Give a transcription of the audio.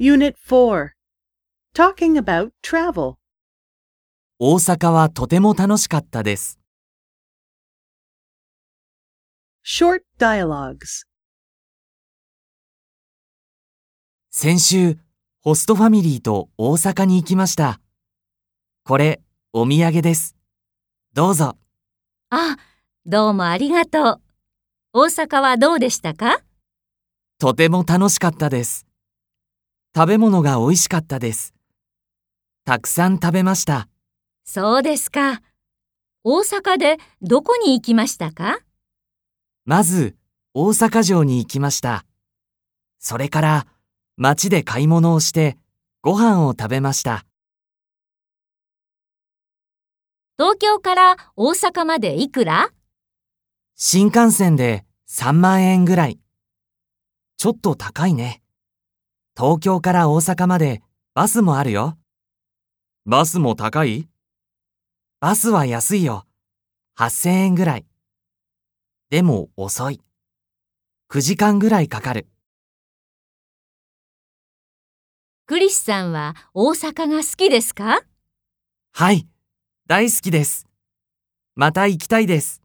Unit 4 Talking about travel. 大阪はとても楽しかったです。Short dialogues. 先週、ホストファミリーと大阪に行きました。これ、お土産です。どうぞ。あ、どうもありがとう。大阪はどうでしたか？とても楽しかったです。食べ物が美味しかったです。たくさん食べました。そうですか。大阪でどこに行きましたか？まず、大阪城に行きました。それから、街で買い物をして、ご飯を食べました。東京から大阪までいくら？新幹線で3万円ぐらい。ちょっと高いね。東京から大阪までバスもあるよ。バスも高い？バスは安いよ。8000円ぐらい。でも遅い。9時間ぐらいかかる。クリスさんは大阪が好きですか？はい。大好きです。また行きたいです。